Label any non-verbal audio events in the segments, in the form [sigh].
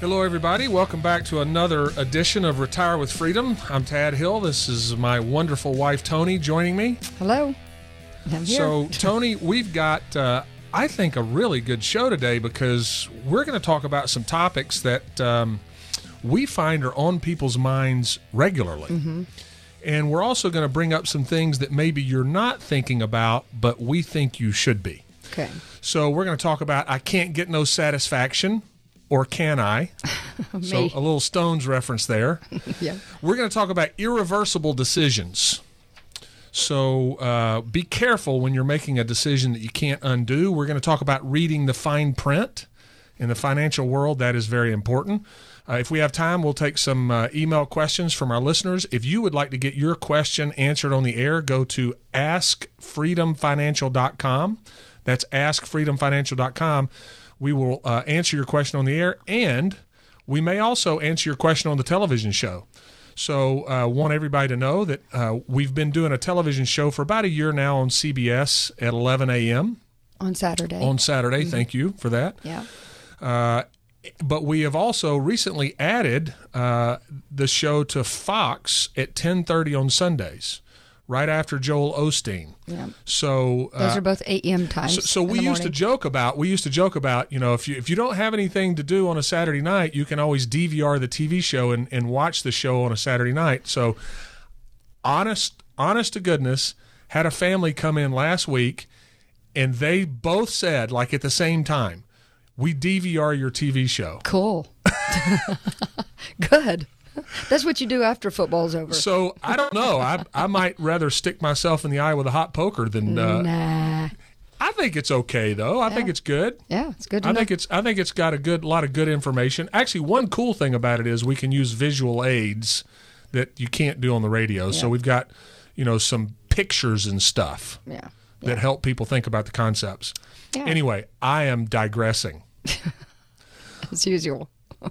Hello, everybody. Welcome back to another edition of Retire with Freedom. I'm Tad Hill. This is my wonderful wife, Tony, joining me. Hello. I'm here. So, [laughs] Tony, we've got, uh, I think, a really good show today because we're going to talk about some topics that um, we find are on people's minds regularly. And we're also going to bring up some things that maybe you're not thinking about, but we think you should be. okay. So, we're going to talk about I can't get no satisfaction, or can I? [laughs] so, a little Stones reference there. [laughs] Yeah. We're going to talk about irreversible decisions. So uh, be careful when you're making a decision that you can't undo. We're going to talk about reading the fine print in the financial world. That is very important. Uh, if we have time, we'll take some uh, email questions from our listeners. If you would like to get your question answered on the air, go to askfreedomfinancial.com. That's askfreedomfinancial.com. We will uh, answer your question on the air, and we may also answer your question on the television show. So, uh, want everybody to know that uh, we've been doing a television show for about a year now on CBS at 11 a.m. On Saturday. on Saturday. Thank you for that. yeah. Uh, but we have also recently added uh, the show to Fox at 10:30 on Sundays, right after Joel Osteen. Yeah. So uh, Those are both AM times. so, so we used to joke about we used to joke about you know if you if you don't have anything to do on a Saturday night you can always DVR the TV show and, and watch the show on a Saturday night so honest honest to goodness had a family come in last week and they both said like at the same time we DVR your TV show Cool. [laughs] Good. [laughs] That's what you do after football's over. so I don't know I I might rather stick myself in the eye with a hot poker than uh, nah. I think it's okay though I think it's good Yeah, it's good to I know. think it's I think it's got a good lot of good information. Actually, one cool thing about it is we can use visual aids that you can't do on the radio. So we've got you know some pictures and stuff yeah. that help people think about the concepts. Yeah. Anyway, I am digressing. [laughs] As usual.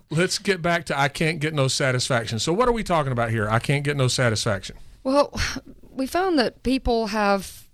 Let's get back to I can't get no satisfaction. So what are we talking about here? I can't get no satisfaction. Well, we found that people have,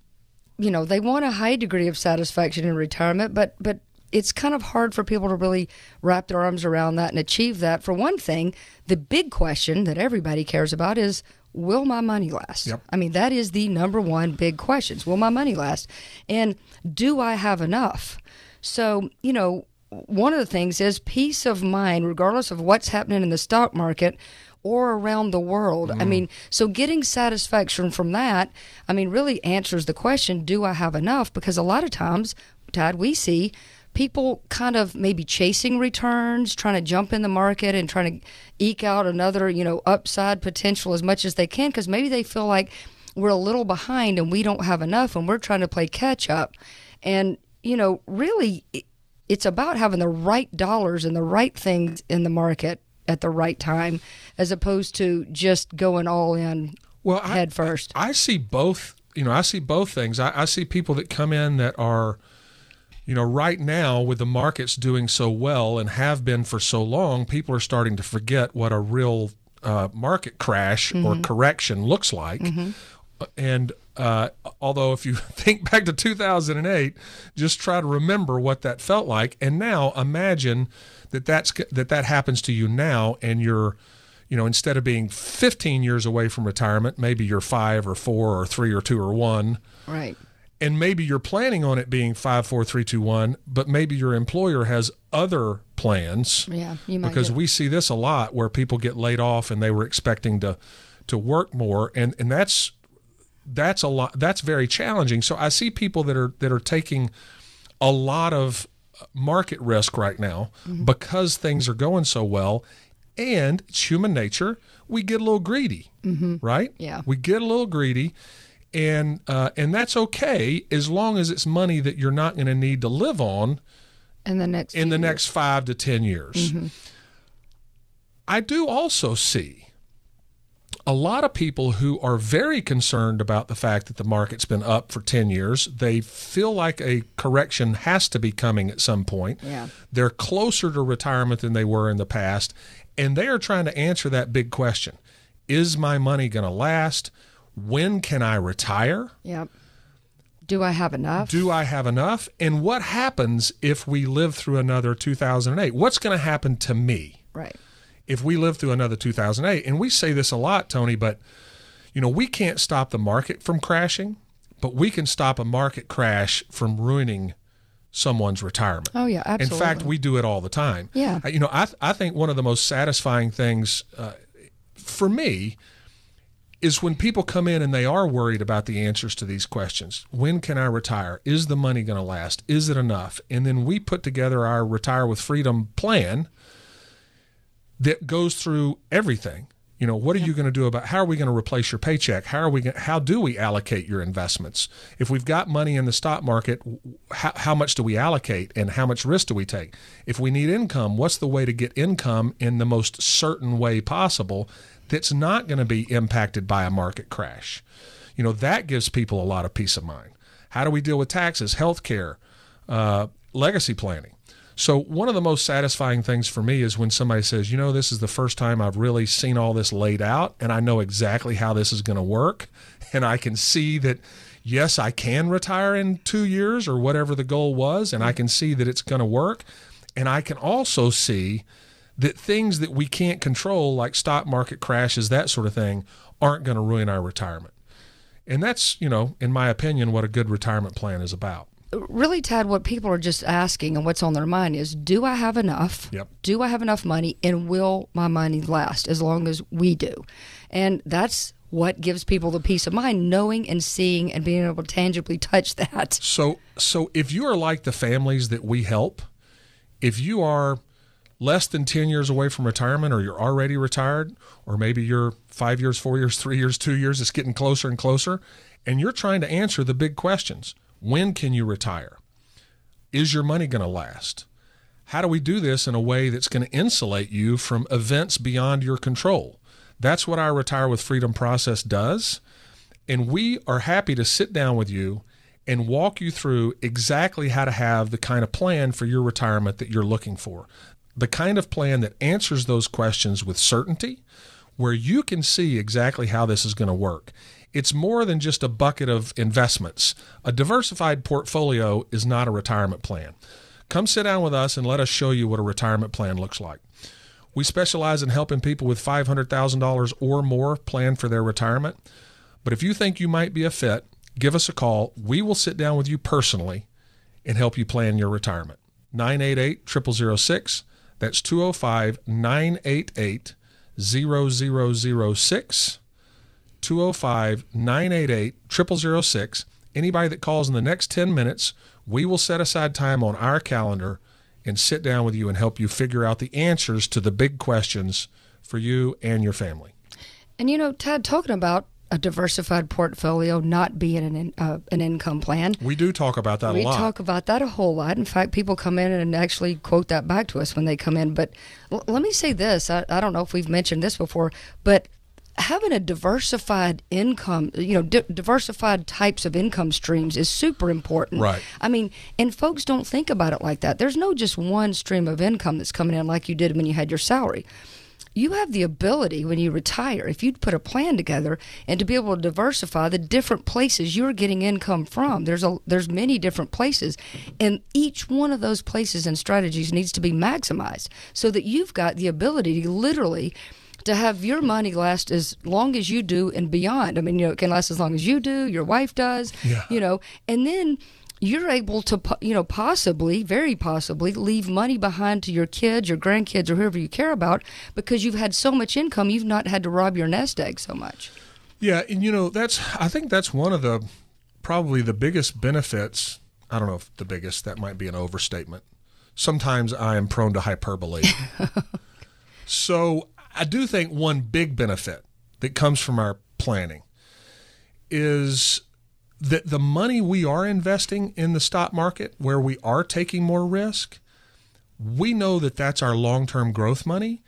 you know, they want a high degree of satisfaction in retirement, but but it's kind of hard for people to really wrap their arms around that and achieve that. For one thing, the big question that everybody cares about is will my money last? Yep. I mean, that is the number one big question. Will my money last? And do I have enough? So, you know, one of the things is peace of mind, regardless of what's happening in the stock market or around the world. I mm. mean, so getting satisfaction from that, I mean, really answers the question do I have enough? Because a lot of times, Todd, we see people kind of maybe chasing returns, trying to jump in the market and trying to eke out another, you know, upside potential as much as they can because maybe they feel like we're a little behind and we don't have enough and we're trying to play catch up. And, you know, really, it's about having the right dollars and the right things in the market at the right time as opposed to just going all in Well, I, head first. I see both. You know, I see both things. I, I see people that come in that are, you know, right now with the markets doing so well and have been for so long, people are starting to forget what a real uh, market crash or correction looks like. And uh, although, if you [laughs] think back to 2008, just try to remember what that felt like. And now imagine that that's that that happens to you now, and you're you know, instead of being 15 years away from retirement, maybe you're five or four or three or two or one, Right. and maybe you're planning on it being five, four, three, two, one, but maybe your employer has other plans. Yeah. You might Because get- we see this a lot where people get laid off and they were expecting to to work more, and and that's that's a lot. That's very challenging. So I see people that are that are taking a lot of market risk right now Mm-hmm. because things are going so well, and it's human nature. We get a little greedy, right? Mm-hmm. Yeah. we get a little greedy, and uh, and that's okay as long as it's money that you're not going to need to live on in the next in the few next five to ten years. I do also see a lot of people who are very concerned about the fact that the market's been up for 10 years. They feel like a correction has to be coming at some point. Yeah. They're closer to retirement than they were in the past, and they are trying to answer that big question. Is my money going to last? When can I retire? Yep. Do I have enough? Do I have enough? And what happens if we live through another 2008? What's going to happen to me? Right. If we live through another 2008, and we say this a lot, Tony, but you know, we can't stop the market from crashing, but we can stop a market crash from ruining someone's retirement. Oh yeah, absolutely. In fact, we do it all the time. Yeah. You know, I, I think one of the most satisfying things uh, for me is when people come in and they are worried about the answers to these questions. When can I retire? Is the money going to last? Is it enough? And then we put together our Retire with Freedom plan that goes through everything. You know, what are you going to do about how are we going to replace your paycheck? How are we going, how do we allocate your investments? If we've got money in the stock market, how, how much do we allocate and how much risk do we take? If we need income, what's the way to get income in the most certain way possible that's not going to be impacted by a market crash? You know, that gives people a lot of peace of mind. How do we deal with taxes, health care, uh, legacy planning? So, one of the most satisfying things for me is when somebody says, you know, this is the first time I've really seen all this laid out and I know exactly how this is going to work. And I can see that, yes, I can retire in two years or whatever the goal was. And I can see that it's going to work. And I can also see that things that we can't control, like stock market crashes, that sort of thing, aren't going to ruin our retirement. And that's, you know, in my opinion, what a good retirement plan is about. Really, Tad, what people are just asking and what's on their mind is do I have enough? Yep. Do I have enough money? And will my money last as long as we do? And that's what gives people the peace of mind, knowing and seeing and being able to tangibly touch that. So, so if you are like the families that we help, if you are less than 10 years away from retirement or you're already retired or maybe you're 5 years, 4 years, 3 years, 2 years it's getting closer and closer and you're trying to answer the big questions. When can you retire? Is your money going to last? How do we do this in a way that's going to insulate you from events beyond your control? That's what our Retire with Freedom process does. And we are happy to sit down with you and walk you through exactly how to have the kind of plan for your retirement that you're looking for. The kind of plan that answers those questions with certainty, where you can see exactly how this is going to work. It's more than just a bucket of investments. A diversified portfolio is not a retirement plan. Come sit down with us and let us show you what a retirement plan looks like. We specialize in helping people with $500,000 or more plan for their retirement. But if you think you might be a fit, give us a call. We will sit down with you personally and help you plan your retirement. 988 0006. That's 205 988 0006. 205 988 0006. Anybody that calls in the next 10 minutes, we will set aside time on our calendar and sit down with you and help you figure out the answers to the big questions for you and your family. And you know, Tad, talking about a diversified portfolio not being an in, uh, an income plan. We do talk about that we a lot. talk about that a whole lot. In fact, people come in and actually quote that back to us when they come in. But l- let me say this: I, I don't know if we've mentioned this before, but having a diversified income, you know, di- diversified types of income streams is super important. Right. I mean, and folks don't think about it like that. There's no just one stream of income that's coming in like you did when you had your salary you have the ability when you retire, if you put a plan together and to be able to diversify the different places you're getting income from. There's a there's many different places, and each one of those places and strategies needs to be maximized so that you've got the ability to literally to have your money last as long as you do and beyond. I mean, you know, it can last as long as you do, your wife does, Yeah. you know, and then you're able to, you know, possibly, very possibly, leave money behind to your kids, your grandkids, or whoever you care about because you've had so much income, you've not had to rob your nest egg so much. Yeah, and you know that's I think that's one of the probably the biggest benefits. I don't know if the biggest that might be an overstatement. Sometimes I am prone to hyperbole. [laughs] so I do think one big benefit that comes from our planning is that the money we are investing in the stock market where we are taking more risk, we know that that's our long-term growth money.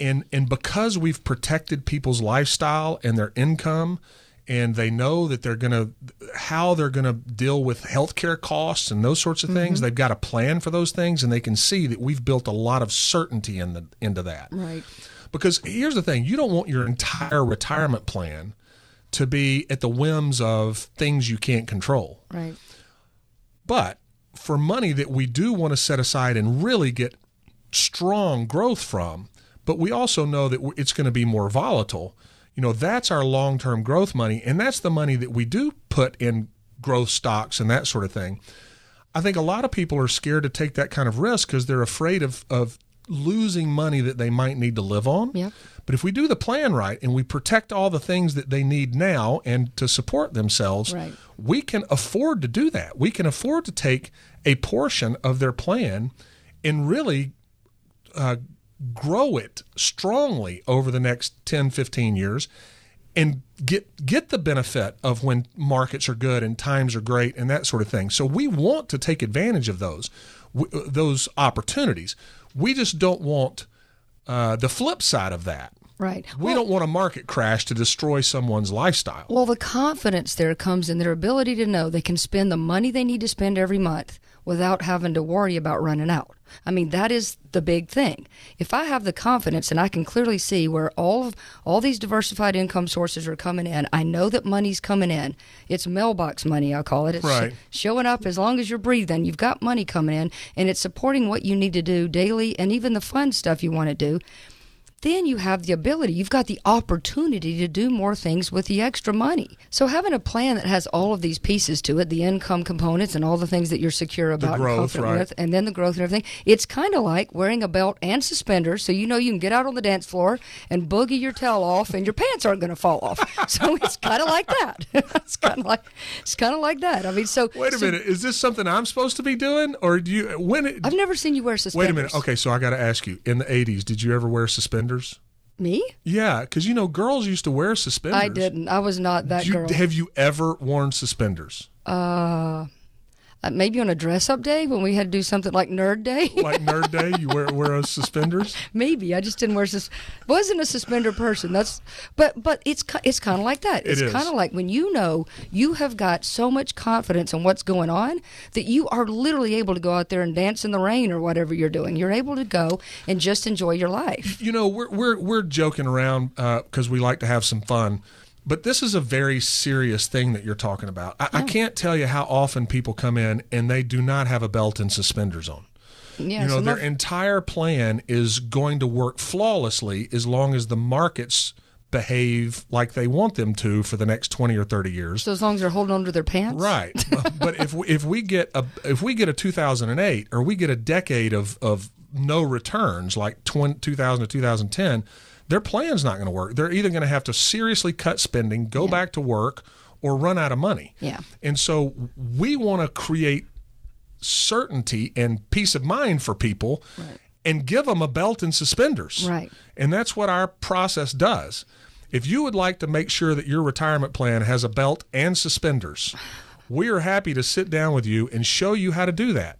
And and because we've protected people's lifestyle and their income and they know that they're going to how they're going to deal with healthcare costs and those sorts of mm-hmm. things they've got a plan for those things and they can see that we've built a lot of certainty in the into that. Right. Because here's the thing you don't want your entire retirement plan to be at the whims of things you can't control Right. but for money that we do want to set aside and really get strong growth from, but we also know that it's going to be more volatile. You know, that's our long term growth money, and that's the money that we do put in growth stocks and that sort of thing. I think a lot of people are scared to take that kind of risk because they're afraid of, of losing money that they might need to live on. Yep. But if we do the plan right and we protect all the things that they need now and to support themselves, Right. we can afford to do that. We can afford to take a portion of their plan and really uh, grow it strongly over the next 10, 15 years and get get the benefit of when markets are good and times are great and that sort of thing. So we want to take advantage of those w- those opportunities. We just don't want uh, the flip side of that. Right. We don't want a market crash to destroy someone's lifestyle. Well, the confidence there comes in their ability to know they can spend the money they need to spend every month without having to worry about running out. I mean, that is the big thing. If I have the confidence and I can clearly see where all of all these diversified income sources are coming in, I know that money's coming in. It's mailbox money, I call it. It's Right. showing up as long as you're breathing. You've got money coming in and it's supporting what you need to do daily and even the fun stuff you want to do then you have the ability, you've got the opportunity to do more things with the extra money. So having a plan that has all of these pieces to it, the income components and all the things that you're secure about and growth, confident right. with, and then the growth and everything, it's kind of like wearing a belt and suspenders so you know you can get out on the dance floor and boogie your tail off and your pants aren't going to fall off. [laughs] So it's kind of like that. [laughs] it's kind of like it's kind of like that. I mean, so Wait a so minute, is this something I'm supposed to be doing, or do you? When? It, I've never seen you wear suspenders. wait a minute. Okay, so I got to ask you. In the '80s, did you ever wear suspenders? Me? Yeah, because you know girls used to wear suspenders. I didn't. I was not that You- girl. have you ever worn suspenders? Uh, uh, maybe on a dress up day when we had to do something like nerd day. [laughs] Like nerd day, you wear wear those suspenders? [laughs] maybe I just didn't wear sus. Wasn't a suspender person. That's but but it's it's kind of like that. It's is. kind of like when you know you have got so much confidence in what's going on that you are literally able to go out there and dance in the rain or whatever you're doing. You're able to go and just enjoy your life. You know, we're we're we're joking around because we like to have some fun, but this is a very serious thing that you're talking about. I, I can't tell you how often people come in and they do not have a belt and suspenders on. Yeah, you know, some their entire plan is going to work flawlessly as long as the markets behave like they want them to for the next 20 or 30 years. so as long as they're holding on to their pants. Right, [laughs] but if we, if we get a if we get a 2008 or we get a decade of of no returns like 20, 2000 to 2010, their plan's not going to work. They're either going to have to seriously cut spending, go back to work, or run out of money. Yeah. And so we want to create certainty and peace of mind for people and give them a belt and suspenders. Right. And that's what our process does. If you would like to make sure that your retirement plan has a belt and suspenders, [sighs] we are happy to sit down with you and show you how to do that.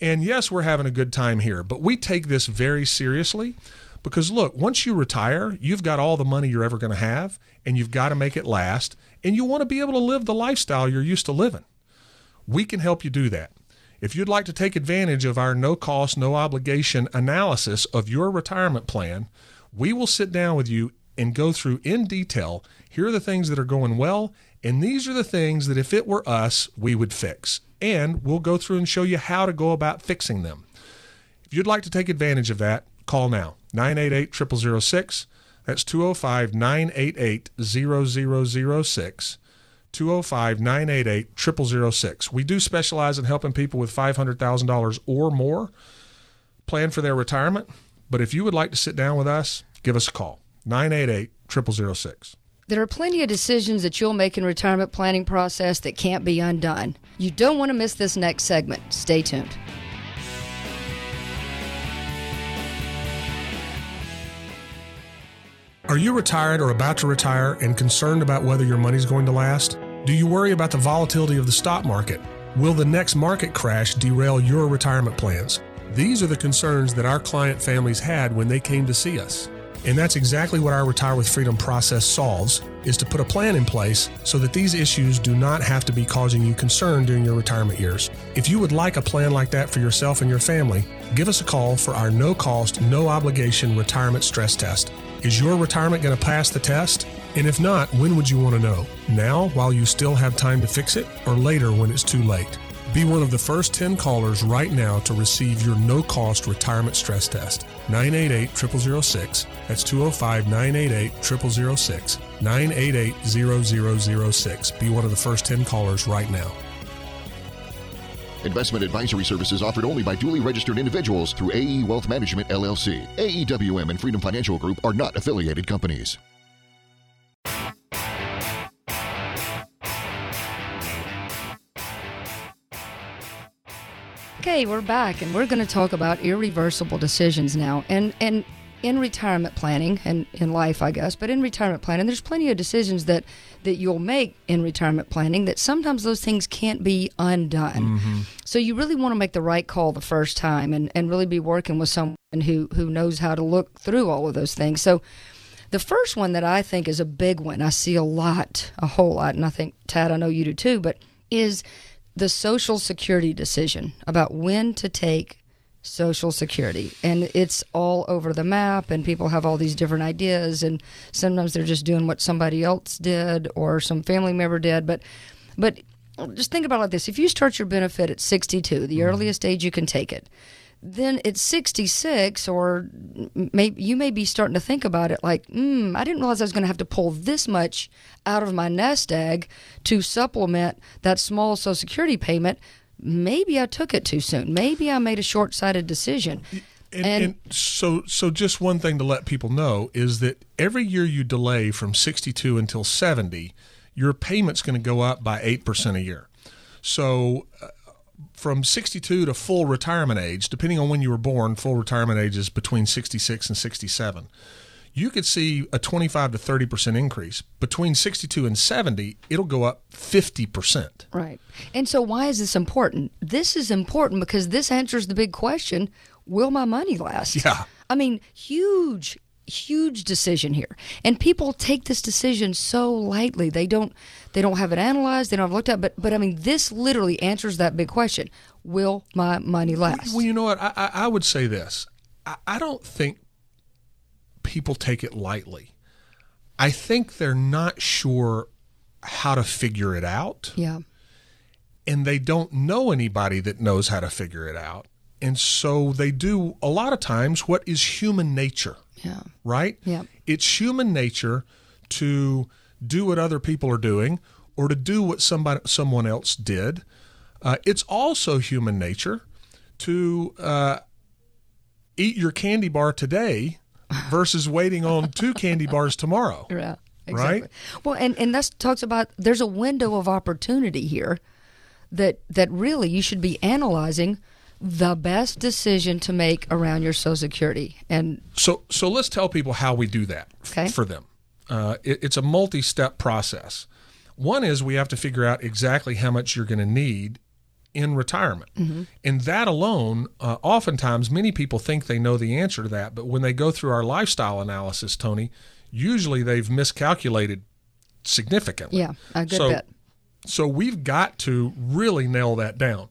And yes, we're having a good time here, but we take this very seriously because look, once you retire, you've got all the money you're ever going to have and you've got to make it last and you want to be able to live the lifestyle you're used to living. We can help you do that. If you'd like to take advantage of our no cost, no obligation analysis of your retirement plan, we will sit down with you and go through in detail. Here are the things that are going well, and these are the things that if it were us, we would fix. And we'll go through and show you how to go about fixing them. If you'd like to take advantage of that, call now 988 0006. That's 205 988 0006. 205 988 0006. We do specialize in helping people with $500,000 or more plan for their retirement. But if you would like to sit down with us, give us a call 988 0006. There are plenty of decisions that you'll make in retirement planning process that can't be undone. You don't want to miss this next segment. Stay tuned. Are you retired or about to retire and concerned about whether your money's going to last? Do you worry about the volatility of the stock market? Will the next market crash derail your retirement plans? These are the concerns that our client families had when they came to see us. And that's exactly what our Retire with Freedom process solves is to put a plan in place so that these issues do not have to be causing you concern during your retirement years. If you would like a plan like that for yourself and your family, give us a call for our no cost, no obligation retirement stress test. Is your retirement going to pass the test? And if not, when would you want to know? Now, while you still have time to fix it, or later when it's too late? Be one of the first 10 callers right now to receive your no cost retirement stress test. 988 0006. That's 205 988 0006. 988 0006. Be one of the first 10 callers right now. Investment advisory services offered only by duly registered individuals through AE Wealth Management LLC. AEWM and Freedom Financial Group are not affiliated companies. Okay, we're back and we're going to talk about irreversible decisions now. And and in retirement planning and in life, I guess, but in retirement planning, there's plenty of decisions that that you'll make in retirement planning that sometimes those things can't be undone. Mm-hmm. So you really want to make the right call the first time and, and really be working with someone who who knows how to look through all of those things. So the first one that I think is a big one, I see a lot, a whole lot, and I think Tad, I know you do too, but is the Social Security decision about when to take Social Security. And it's all over the map, and people have all these different ideas. And sometimes they're just doing what somebody else did or some family member did. But, but just think about it like this if you start your benefit at 62, the mm-hmm. earliest age you can take it, then at 66 or maybe you may be starting to think about it like hmm i didn't realize i was going to have to pull this much out of my nest egg to supplement that small social security payment maybe i took it too soon maybe i made a short-sighted decision and, and, and, so, so just one thing to let people know is that every year you delay from 62 until 70, your payment's going to go up by 8% a year. So, uh, from 62 to full retirement age, depending on when you were born, full retirement age is between 66 and 67. You could see a 25 to 30% increase. Between 62 and 70, it'll go up 50%. Right. And so, why is this important? This is important because this answers the big question will my money last? Yeah. I mean, huge huge decision here and people take this decision so lightly they don't they don't have it analyzed they don't have looked at but but i mean this literally answers that big question will my money last well you know what i i would say this i, I don't think people take it lightly i think they're not sure how to figure it out yeah and they don't know anybody that knows how to figure it out and so they do a lot of times what is human nature yeah. Right? Yeah. It's human nature to do what other people are doing or to do what somebody someone else did. Uh, it's also human nature to uh, eat your candy bar today versus waiting on two candy bars tomorrow. [laughs] Yeah. Exactly. Right? Well, and and that talks about there's a window of opportunity here that that really you should be analyzing the best decision to make around your Social Security. And so, so let's tell people how we do that okay. for them. Uh, it, it's a multi-step process. One is we have to figure out exactly how much you're going to need in retirement, mm-hmm. and that alone, uh, oftentimes, many people think they know the answer to that, but when they go through our lifestyle analysis, Tony, usually they've miscalculated significantly. Yeah, a good so, bit. So we've got to really nail that down.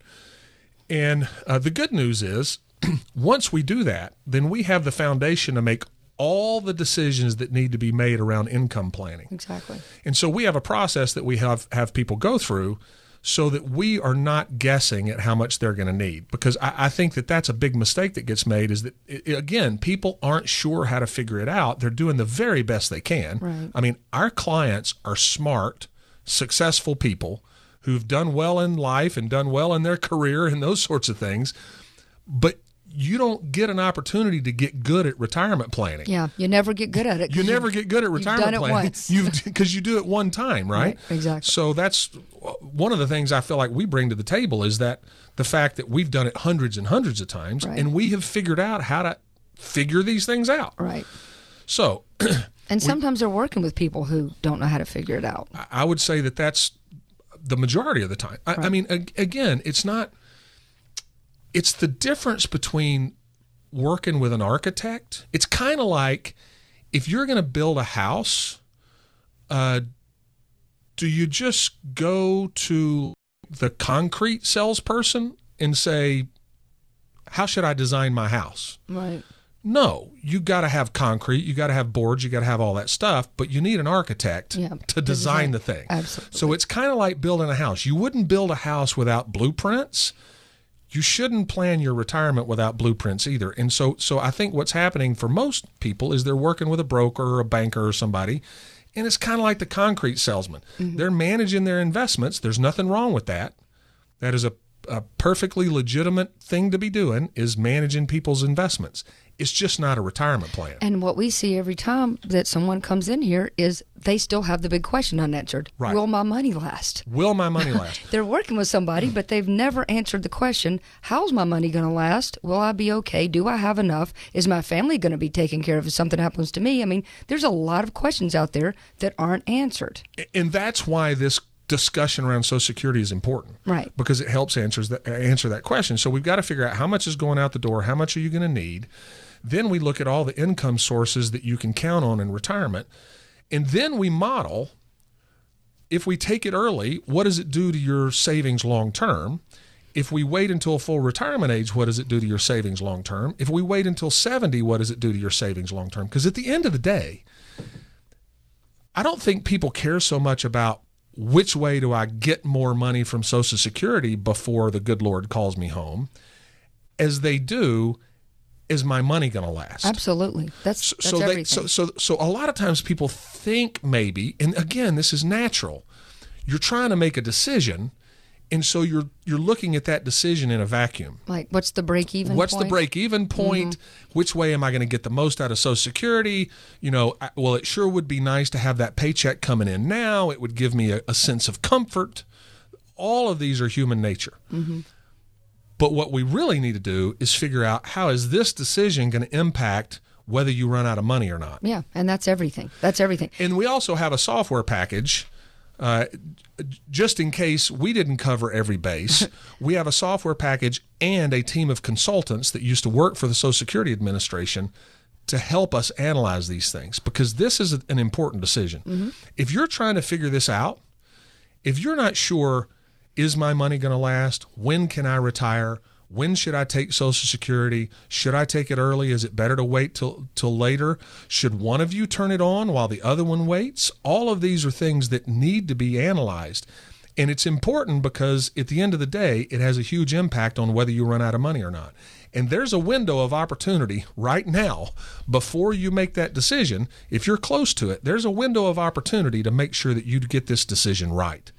And uh, the good news is, [clears throat] once we do that, then we have the foundation to make all the decisions that need to be made around income planning. Exactly. And so we have a process that we have have people go through so that we are not guessing at how much they're going to need because I, I, think that that's a big mistake that gets made is that it, again people aren't sure how to figure it out they're doing the very best they can right. i mean our clients are smart successful people who've done well in life and done well in their career and those sorts of things. But you don't get an opportunity to get good at retirement planning. Yeah, you never get good at it. You never get good at retirement you've planning. You've because you do it one time, right? right? Exactly. So that's uh, one of the things I feel like we bring to the table is that the fact that we've done it hundreds and hundreds of times, right. and we have figured out how to figure these things out. Right. So. [clears throat] and sometimes we, they're working with people who don't know how to figure it out. I would say that that's the majority of the time. I, right. I mean, again, it's not. It's the difference between working with an architect. It's kind of like if you're going to build a house. Uh, do you just go to the concrete salesperson and say, "How should I design my house?" Right. No, you got to have concrete, you got to have boards, you got to have all that stuff, but you need an architect Yeah, to design design- the thing. Absolutely. So it's kind of like building a house. You wouldn't build a house without blueprints. You shouldn't plan your retirement without blueprints either. And so so I think what's happening for most people is they're working with a broker or a banker or somebody and it's kind of like the concrete salesman. Mm-hmm. They're managing their investments. There's nothing wrong with that. That is a, a perfectly legitimate thing to be doing is managing people's investments. It's just not a retirement plan. And what we see every time that someone comes in here is they still have the big question unanswered. Right. Will my money last? Will my money last? [laughs] They're working with somebody, but they've never answered the question How's my money going to last? Will I be okay? Do I have enough? Is my family going to be taken care of if something happens to me? I mean, there's a lot of questions out there that aren't answered. and that's why this discussion around Social Security is important, Right. Because it helps answers that answer that question. So we've got to figure out how much is going out the door, how much are you going to need. Then we look at all the income sources that you can count on in retirement, and then we model. If we take it early, what does it do to your savings long term? If we wait until full retirement age, what does it do to your savings long term? If we wait until 70, what does it do to your savings long term? Because at the end of the day, I don't think people care so much about which way do I get more money from Social Security before the good Lord calls me home as they do is my money going to last? Absolutely. That's, that's so they so so so a lot of times people think maybe and again this is natural. You're trying to make a decision and so you're you're looking at that decision in a vacuum. like, what's the break even What's point? the break even mm-hmm. point? Which way am I going to get the most out of Social Security? You know, I- well, it sure would be nice to have that paycheck coming in now. It would give me a, a sense of comfort. All of these are human nature. Mm-hmm. But what we really need to do is figure out how is this decision going to impact whether you run out of money or not. Yeah, and that's everything. That's everything. And we also have a software package. Uh, just in case we didn't cover every base, [laughs] we have a software package and a team of consultants that used to work for the Social Security Administration to help us analyze these things because this is an important decision. If you're trying to figure this out, if you're not sure, is my money going to last? When can I retire? When should I take Social Security? Should I take it early? Is it better to wait till till later? Should one of you turn it on while the other one waits? All of these are things that need to be analyzed. And it's important because at the end of the day, it has a huge impact on whether you run out of money or not. And there's a window of opportunity right now before you make that decision. If you're close to it, there's a window of opportunity to make sure that you get this decision right.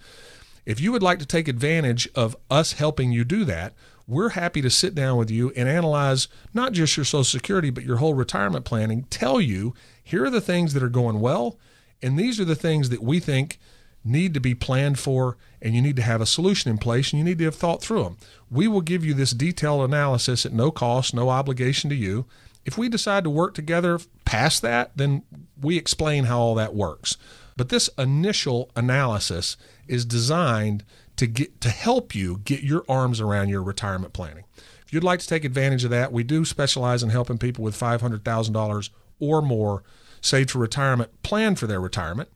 If you would like to take advantage of us helping you do that, we're happy to sit down with you and analyze not just your Social Security, but your whole retirement planning. Tell you, here are the things that are going well, and these are the things that we think need to be planned for, and you need to have a solution in place, and you need to have thought through them. We will give you this detailed analysis at no cost, no obligation to you. If we decide to work together past that, then we explain how all that works. But this initial analysis is designed to get to help you get your arms around your retirement planning. If you'd like to take advantage of that, we do specialize in helping people with $500,000 or more saved for retirement plan for their retirement.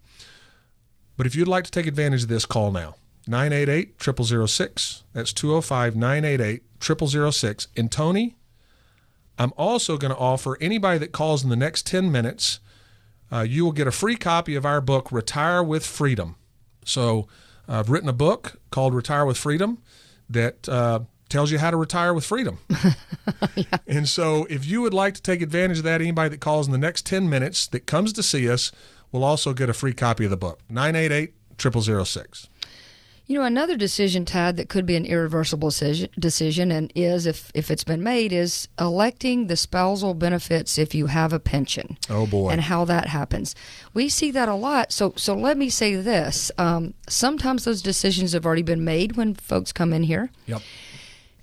But if you'd like to take advantage of this, call now. 988 0006. That's 205 988 0006. And Tony, I'm also going to offer anybody that calls in the next 10 minutes, uh, you will get a free copy of our book, Retire with Freedom. So I've written a book called Retire with Freedom that uh, tells you how to retire with freedom. [laughs] And so if you would like to take advantage of that, anybody that calls in the next 10 minutes that comes to see us will also get a free copy of the book. 988 0006. You know, another decision, Tad, that could be an irreversible decision, decision and is, if, if it's been made, is electing the spousal benefits if you have a pension. Oh, boy. And how that happens. We see that a lot. So, so let me say this. Um, sometimes those decisions have already been made when folks come in here. Yep.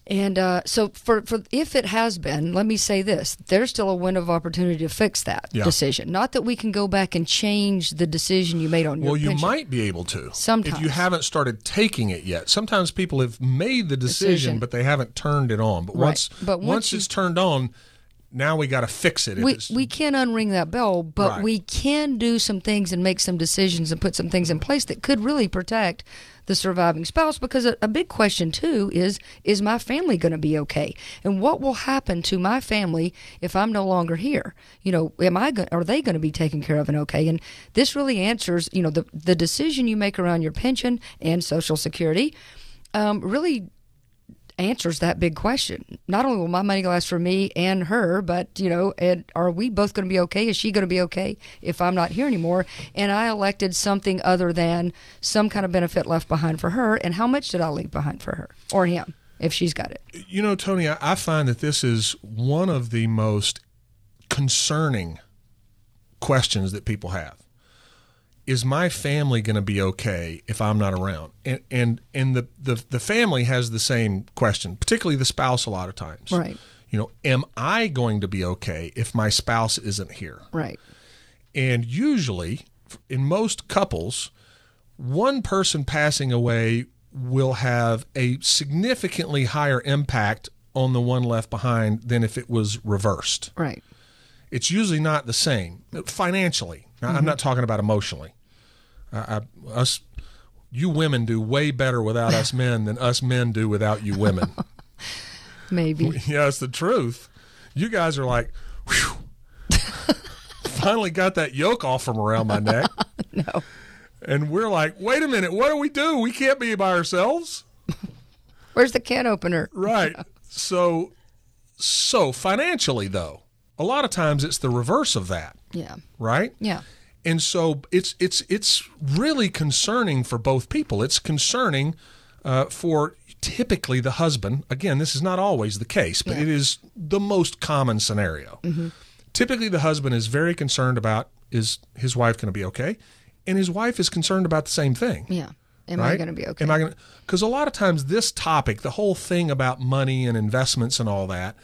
And uh, so, for, for if it has been, let me say this: there's still a window of opportunity to fix that Yeah. decision. Not that we can go back and change the decision you made on your Well, you pension. might be able to. Sometimes, If you haven't started taking it yet. Sometimes people have made the decision, Decision. but they haven't turned it on. But Right. once But once, once it's turned on, now we got to fix it. We we can't unring that bell, but Right. we can do some things and make some decisions and put some things in place that could really protect the surviving spouse. Because a, a big question too is is my family going to be okay, and what will happen to my family if I'm no longer here? You know, am I going? Are they going to be taken care of and okay? And this really answers you know the the decision you make around your pension and Social Security. Um, really answers that big question. Not only will my money last for me and her, but you know, and are we both going to be okay? Is she going to be okay if I'm not here anymore? And I elected something other than some kind of benefit left behind for her. And how much did I leave behind for her or him if she's got it? You know, Tony, I, I find that this is one of the most concerning questions that people have. Is my family going to be okay if I'm not around? And and and the, the the family has the same question, particularly the spouse. A lot of times, Right. You know, am I going to be okay if my spouse isn't here? Right. And usually, in most couples, one person passing away will have a significantly higher impact on the one left behind than if it was reversed. Right. It's usually not the same financially. Now, I'm mm-hmm. not talking about emotionally. I, I, us, you women do way better without us [laughs] men than us men do without you women. [laughs] Maybe. yeah, it's the truth. You guys are like, whew, [laughs] finally got that yoke off from around my neck. no. And we're like, wait a minute, what do we do? We can't be by ourselves. Where's the can opener? Right. So so financially though, a lot of times it's the reverse of that, Yeah. right? Yeah. And so it's it's it's really concerning for both people. It's concerning uh, for typically the husband. Again, this is not always the case, but Yeah. it is the most common scenario. Typically, the husband is very concerned about is his wife going to be okay, and his wife is concerned about the same thing. Yeah. Am I going to be okay? Am I going? Because a lot of times this topic, the whole thing about money and investments and all that,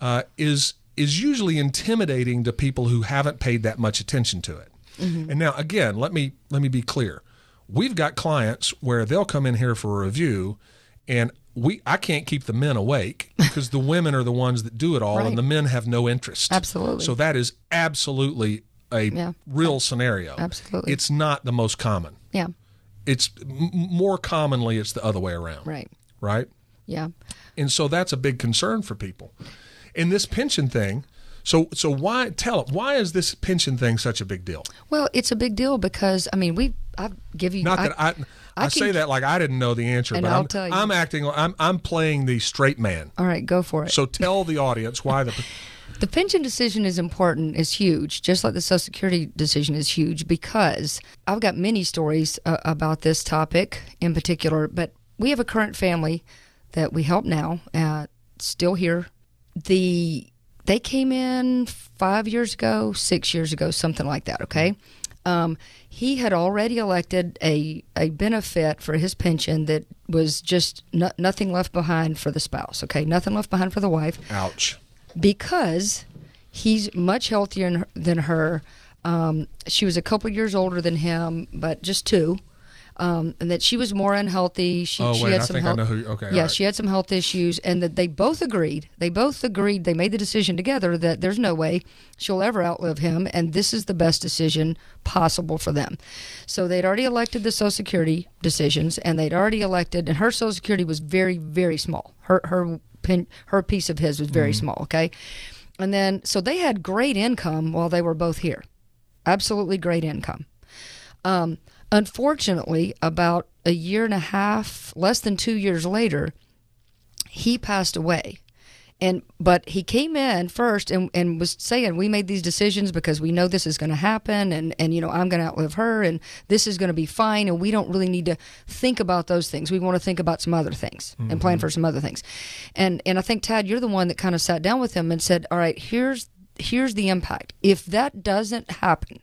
uh, is is usually intimidating to people who haven't paid that much attention to it. Mm-hmm. And now, again, let me let me be clear. We've got clients where they'll come in here for a review, and we I can't keep the men awake [laughs] because the women are the ones that do it all, Right. and the men have no interest. Absolutely. So that is absolutely a Yeah. real scenario. Absolutely. It's not the most common yeah. it's m- more commonly it's the other way around Right. right Yeah. and so that's a big concern for people and this pension thing so so why tell why is this pension thing such a big deal Well, it's a big deal because I mean we I give you not that i i, I say that like i didn't know the answer And but I'll I'm, tell you. I'm acting i'm i'm playing the straight man All right, go for it. so tell the audience why the [laughs] The pension decision is important, is huge, just like the Social Security decision is huge because I've got many stories uh, about this topic in particular. But we have a current family that we help now, uh, still here. The they came in five years ago, six years ago, something like that. Okay. Um, he had already elected a, a benefit for his pension that was just no, nothing left behind for the spouse. Okay, nothing left behind for the wife ouch because he's much healthier than her. Um, she was a couple years older than him, but just two. Um, and that she was more unhealthy. She, Oh, she wait, had I some think I health, know who okay, yeah, right. she had some health issues, and that they both agreed. They both agreed. They made the decision together that there's no way she'll ever outlive him, and this is the best decision possible for them. So they'd already elected the Social Security decisions, and they'd already elected, and her Social Security was very, very small. Her her pin, her piece of his was very Mm-hmm. small. Okay, and then so they had great income while they were both here, absolutely great income. Um, unfortunately, about a year and a half, less than two years later, he passed away. And but he came in first and, and was saying we made these decisions because we know this is going to happen and and you know I'm going to outlive her and this is going to be fine and we don't really need to think about those things. We want to think about some other things and plan mm-hmm. for some other things. And and I think Tad, you're the one that kind of sat down with him and said, "All right, here's here's the impact. If that doesn't happen,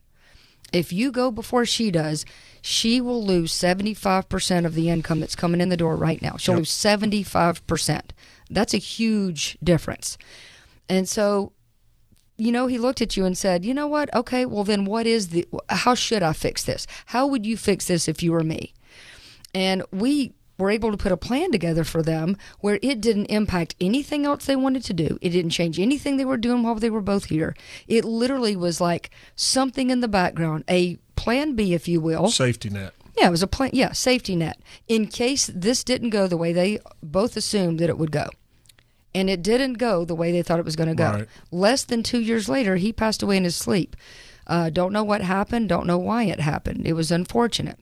if you go before she does, she will lose 75% of the income that's coming in the door right now. She'll lose 75%. That's a huge difference. And so, you know, he looked at you and said, "You know what? Okay, well then what is the how should I fix this? How would you fix this if you were me?" And we were able to put a plan together for them where it didn't impact anything else they wanted to do. It didn't change anything they were doing while they were both here. It literally was like something in the background, a plan B, if you will. Safety net. Yeah, it was a plan. Yeah, safety net in case this didn't go the way they both assumed that it would go, and it didn't go the way they thought it was going to go. Right. Less than two years later, he passed away in his sleep. Uh, don't know what happened. Don't know why it happened. It was unfortunate.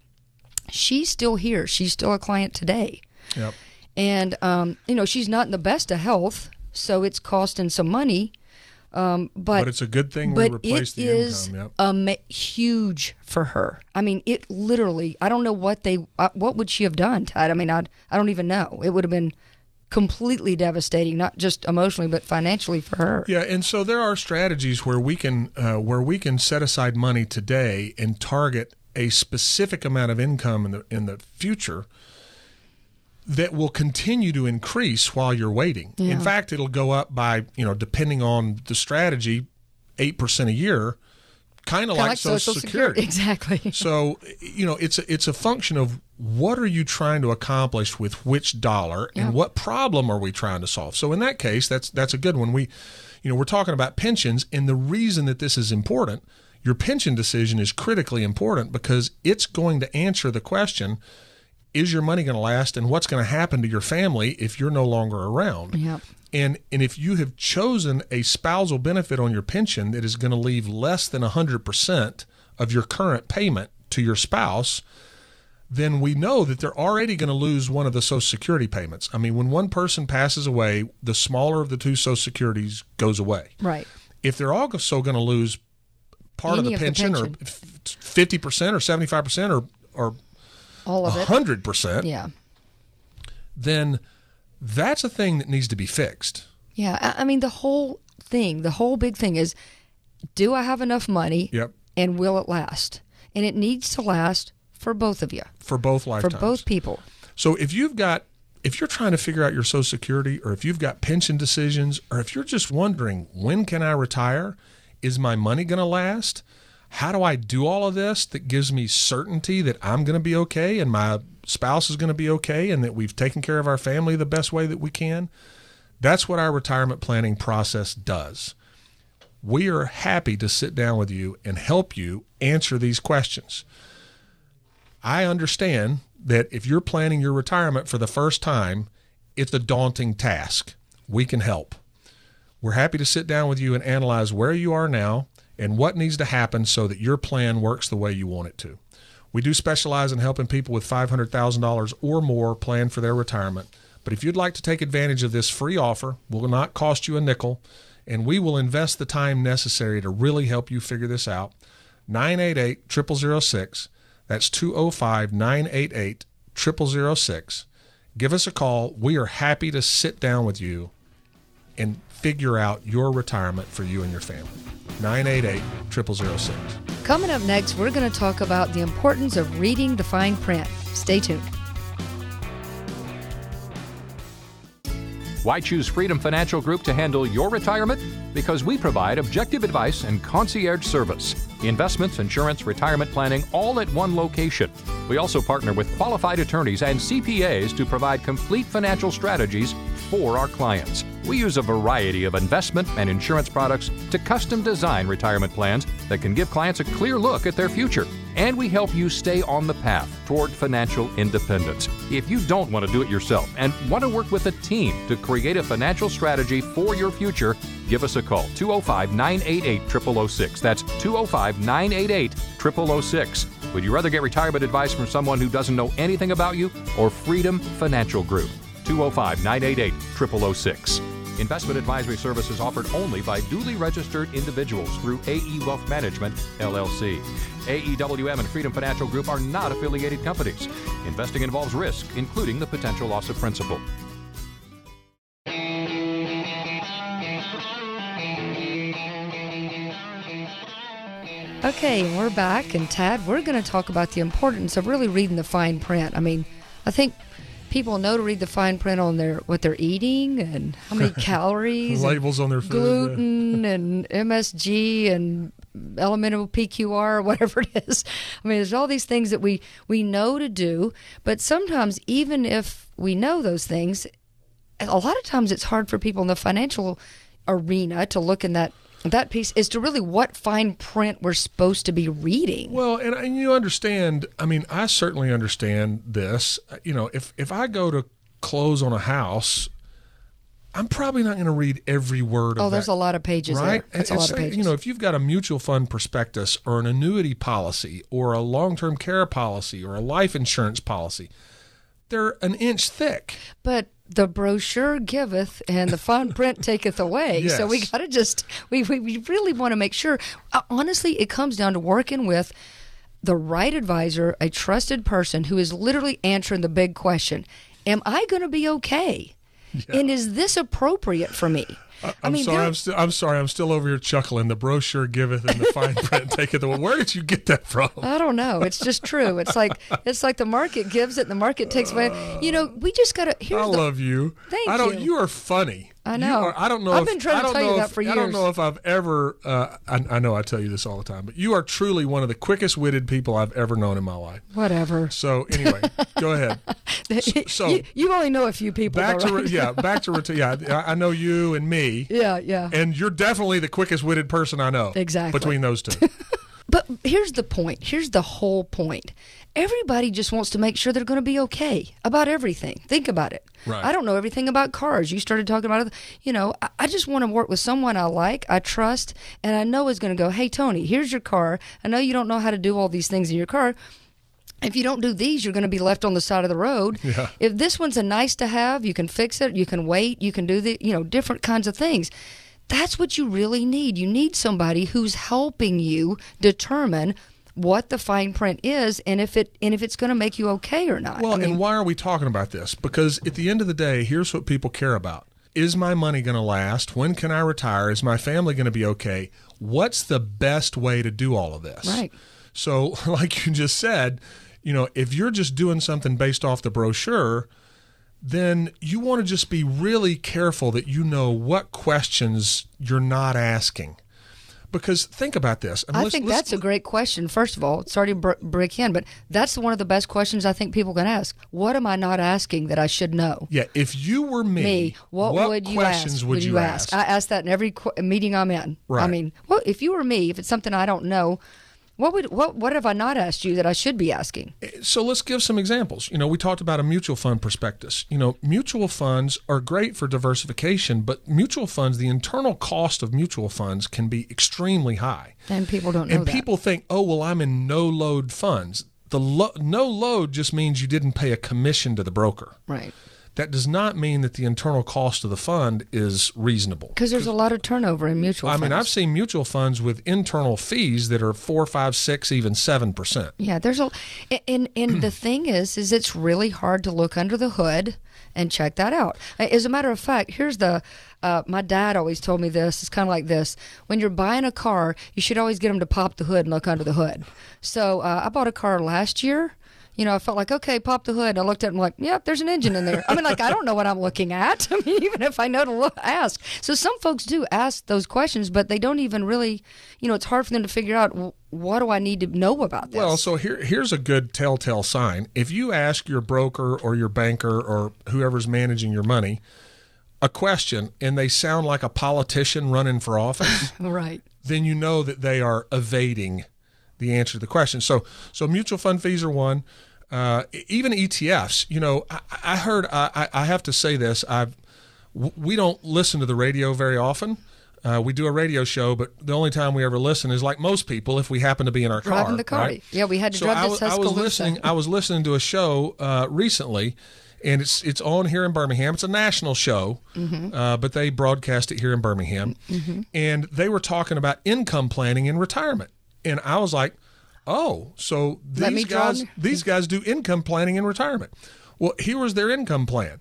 She's still here. She's still a client today, Yep. and um, you know she's not in the best of health, so it's costing some money. Um, but But it's a good thing we but replaced it the is income. Yep. ama- huge for her. I mean, it literally. I don't know what they. Uh, what would she have done, Tad? I mean, I. I don't even know. It would have been completely devastating, not just emotionally but financially for her. Yeah, and so there are strategies where we can uh, where we can set aside money today and target a specific amount of income in the in the future that will continue to increase while you're waiting. Yeah. In fact, it'll go up by you know depending on the strategy, eight percent a year, kind of Kinda like, Social, Security. exactly. [laughs] So you know, it's a, it's a function of what are you trying to accomplish with which dollar, Yeah. and what problem are we trying to solve. So in that case, that's that's a good one. We, you know, we're talking about pensions, and the reason that this is important, your pension decision is critically important because it's going to answer the question. Is your money going to last, and what's going to happen to your family if you're no longer around? Yep. And and if you have chosen a spousal benefit on your pension that is going to leave less than 100% of your current payment to your spouse, then we know that they're already going to lose one of the social security payments. I mean, when one person passes away, the smaller of the two social securities goes away. Right. If they're also going to lose part of the of the pension, or 50% or 75% or or All of it. 100%, Yeah. then that's a thing that needs to be fixed. Yeah. I, I mean, the whole thing, the whole big thing is, do I have enough money? Yep. And will it last? And it needs to last for both of you, For both lifetimes, for both people. So if you've got if you're trying to figure out your social security or if you've got pension decisions or if you're just wondering when can I retire? Is my money going to last? How do I do all of this that gives me certainty that I'm going to be okay and my spouse is going to be okay and that we've taken care of our family the best way that we can? That's what our retirement planning process does. We are happy to sit down with you and help you answer these questions. I understand that if you're planning your retirement for the first time, it's a daunting task. We can help. We're happy to sit down with you and analyze where you are now and what needs to happen so that your plan works the way you want it to. We do specialize in helping people with $500,000 or more plan for their retirement. But if you'd like to take advantage of this free offer, will not cost you a nickel, and we will invest the time necessary to really help you figure this out. 988 0006. That's 205 988 0006. Give us a call. We are happy to sit down with you and figure out your retirement for you and your family. 988 0006. Coming up next, we're going to talk about the importance of reading the fine print. Stay tuned. Why choose Freedom Financial Group to handle your retirement? Because we provide objective advice and concierge service. Investments, insurance, retirement planning, all at one location. We also partner with qualified attorneys and CPAs to provide complete financial strategies for our clients. We use a variety of investment and insurance products to custom design retirement plans that can give clients a clear look at their future. And we help you stay on the path toward financial independence. If you don't want to do it yourself and want to work with a team to create a financial strategy for your future, give us a call 205 988 0006. That's 205 988 0006. Would you rather get retirement advice from someone who doesn't know anything about you or Freedom Financial Group? 205 988 0006. Investment advisory services offered only by duly registered individuals through AE Wealth Management, LLC. AEWM and Freedom Financial Group are not affiliated companies. Investing involves risk, including the potential loss of principal. Okay, we're back, and Tad, we're going to talk about the importance of really reading the fine print. I mean, I think people know to read the fine print on their what they're eating and how many [laughs] calories, Labels on their food, yeah. gluten, and MSG, and elemental PQR or [laughs] whatever it is. I mean, there's all these things that we we know to do, but sometimes even if we know those things, a lot of times it's hard for people in the financial arena to look in that that piece is to really what fine print we're supposed to be reading. Well, and, and you understand. I mean, I certainly understand this. Uh, you know, if if I go to close on a house, I'm probably not going to read every word. Of. Oh, there's that, a lot of pages right? there. That's a lot of pages. You know, if you've got a mutual fund prospectus or an annuity policy or a long-term care policy or a life insurance policy, they're an inch thick. but the brochure giveth and the fine print taketh away. So we got to just we, we we really want to make sure. Uh, honestly, it comes down to working with the right advisor, a trusted person who is literally answering the big question: Am I going to be okay? And is this appropriate for me? I I'm mean, sorry. I'm still. I'm sorry. I'm still over here chuckling. The brochure giveth and the fine [laughs] print taketh away. Where did you get that from? I don't know. It's just true. It's like it's like the market gives it, and the market takes away. You know, we just got to. I Here's the love you. Thank I don't. you. You are funny. I know. are- I don't know. I've if, been trying to I don't tell you know that if- for I don't know if I've ever. Uh, I, I know I tell you this all the time, but you are truly one of the quickest witted people I've ever known in my life. whatever. So anyway, go ahead. [laughs] so- you, you only know a few people. Back though, to right? re- yeah, back to yeah. I know you and me, [laughs] yeah, yeah. and you're definitely the quickest witted person I know. Exactly. between those two. [laughs] But here's the point. Here's the whole point. Everybody just wants to make sure they're going to be okay about everything. Think about it. Right. I don't know everything about cars. You started talking about it. You know, I, I just want to work with someone I like, I trust, and I know is going to go, hey, Tony, here's your car. I know you don't know how to do all these things in your car. If you don't do these, you're going to be left on the side of the road. Yeah. If this one's a nice to have, you can fix it, you can wait, you can do the, you know, different kinds of things. That's what you really need. You need somebody who's helping you determine what the fine print is and if it and if it's going to make you okay or not. Well, I mean, and why are we talking about this? Because at the end of the day, here's what people care about. Is my money going to last? When can I retire? Is my family going to be okay? What's the best way to do all of this? Right. So, [laughs] like you just said, you know, if you're just doing something based off the brochure, then you want to just be really careful that you know what questions you're not asking. Because think about this. I think that's a great question. First of all, sorry to br- break in, but that's one of the best questions I think people can ask. What am I not asking that I should know? Yeah, if you were me, me, what, would you questions ask? would you ask? I ask that in every qu- meeting I'm in. I mean, well, if you were me, if it's something I don't know, what would what what have I not asked you that I should be asking? so let's give some examples. You know, we talked about a mutual fund prospectus. You know, mutual funds are great for diversification, but mutual funds, the internal cost of mutual funds can be extremely high. And people don't know And that. people think, oh, well, I'm in no load funds. The lo- no load just means you didn't pay a commission to the broker. right. That does not mean that the internal cost of the fund is reasonable. Because there's a lot of turnover in mutual I funds. mean, I've seen mutual funds with internal fees that are four, five, six, even seven percent. Yeah, there's a and and the [clears throat] thing is is it's really hard to look under the hood and check that out. As a matter of fact, here's the uh, my dad always told me this. It's kind of like this: when you're buying a car, you should always get them to pop the hood and look under the hood. So uh, I bought a car last year. You know, I felt like, okay, pop the hood. I looked at it and I'm like, yep, there's an engine in there. I mean, like, I don't know what I'm looking at. [laughs] I mean, even if I know to look, ask. So some folks do ask those questions, but they don't even really, you know, it's hard for them to figure out, well, what do I need to know about this? Well, so here here's a good telltale sign. If you ask your broker or your banker or whoever's managing your money a question and they sound like a politician running for office, [laughs] right. then you know that they are evading the answer to the question. So so mutual fund fees are one. Uh, even ETFs. You know, I, I heard. I, I have to say this. I've we don't listen to the radio very often. Uh, we do a radio show, but the only time we ever listen is like most people if we happen to be in our car. Driving the car. right? Yeah, we had to so drive I to was, I was listening. I was listening to a show uh, recently, and it's it's on here in Birmingham. It's a national show, Mm-hmm. uh, but they broadcast it here in Birmingham, and they were talking about income planning in retirement, and I was like, oh, so these guys these guys do income planning in retirement. Well, here was their income plan.